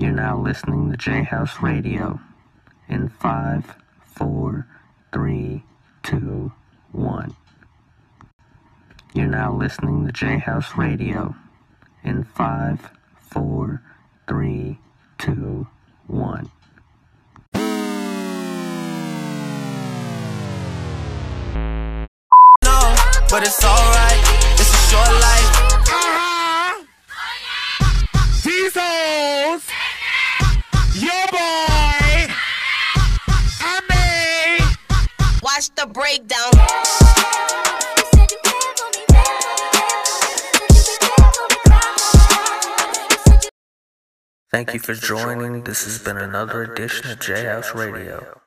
You're now listening to Jayhouse Radio in five, four, three, two, one. You're now listening to Jayhouse Radio in five, four, three, two, one. No, but it's alright. It's a short life. Uh-huh. Diesels! Watch the breakdown. Thank you for joining. This has been another edition of Jayhouse Radio.